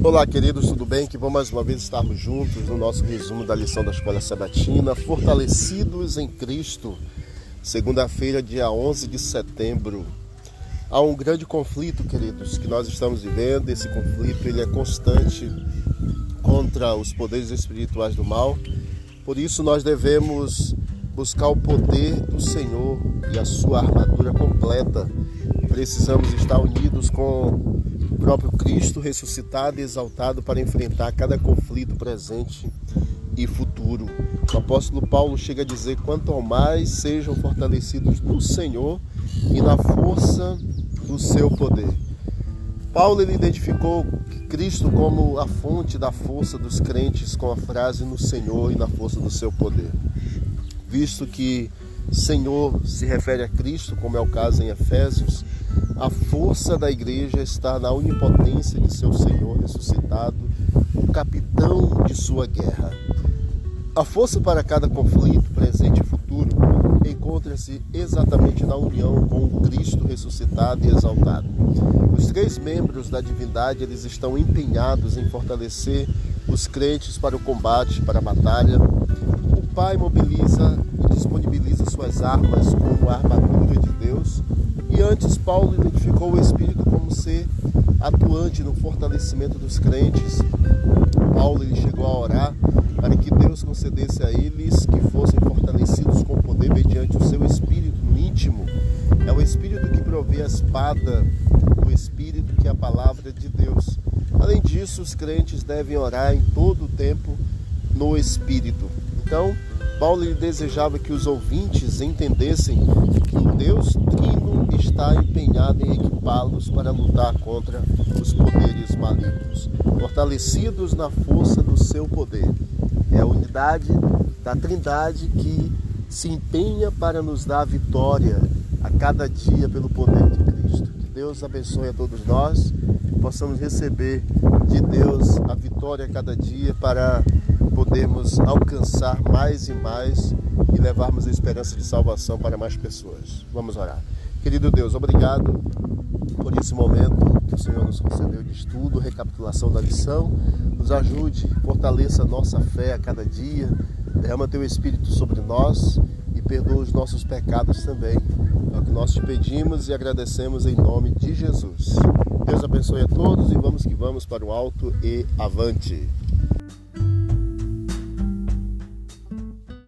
Olá, queridos, tudo bem? Que bom mais uma vez estarmos juntos no nosso resumo da lição da Escola Sabatina, Fortalecidos em Cristo, segunda-feira, dia 11 de setembro. Há um grande conflito, queridos, que nós estamos vivendo. Esse conflito ele é constante contra os poderes espirituais do mal. Por isso nós devemos buscar o poder do Senhor e a sua armadura completa. Precisamos estar unidos com o próprio Cristo ressuscitado e exaltado para enfrentar cada conflito presente e futuro. O apóstolo Paulo chega a dizer: quanto ao mais sejam fortalecidos no Senhor e na força do seu poder. Paulo ele identificou Cristo como a fonte da força dos crentes com a frase no Senhor e na força do seu poder. Visto que Senhor se refere a Cristo, como é o caso em Efésios, a força da igreja está na onipotência de seu Senhor ressuscitado, o capitão de sua guerra. A força para cada conflito, presente e futuro, encontra-se exatamente na união com o Cristo ressuscitado e exaltado. Os três membros da divindade eles estão empenhados em fortalecer os crentes para o combate, para a batalha. O Pai mobiliza suas armas como a armadura de Deus e antes Paulo identificou o Espírito como ser atuante no fortalecimento dos crentes. Paulo ele chegou a orar para que Deus concedesse a eles que fossem fortalecidos com poder mediante o seu Espírito no íntimo. É o Espírito que provê a espada do Espírito, que é a palavra de Deus. Além disso, os crentes devem orar em todo o tempo no Espírito. Então, Paulo desejava que os ouvintes entendessem que o Deus Trino está empenhado em equipá-los para lutar contra os poderes malignos, fortalecidos na força do seu poder. É a unidade da Trindade que se empenha para nos dar vitória a cada dia pelo poder de Cristo. Que Deus abençoe a todos nós, que possamos receber de Deus a vitória a cada dia para podermos alcançar mais e mais e levarmos a esperança de salvação para mais pessoas. Vamos orar. Querido Deus, obrigado por esse momento que o Senhor nos concedeu de estudo, recapitulação da lição. Nos ajude, fortaleça nossa fé a cada dia, derrama teu Espírito sobre nós e perdoa os nossos pecados também. É o que nós te pedimos e agradecemos em nome de Jesus. Deus abençoe a todos e vamos que vamos para o alto e avante.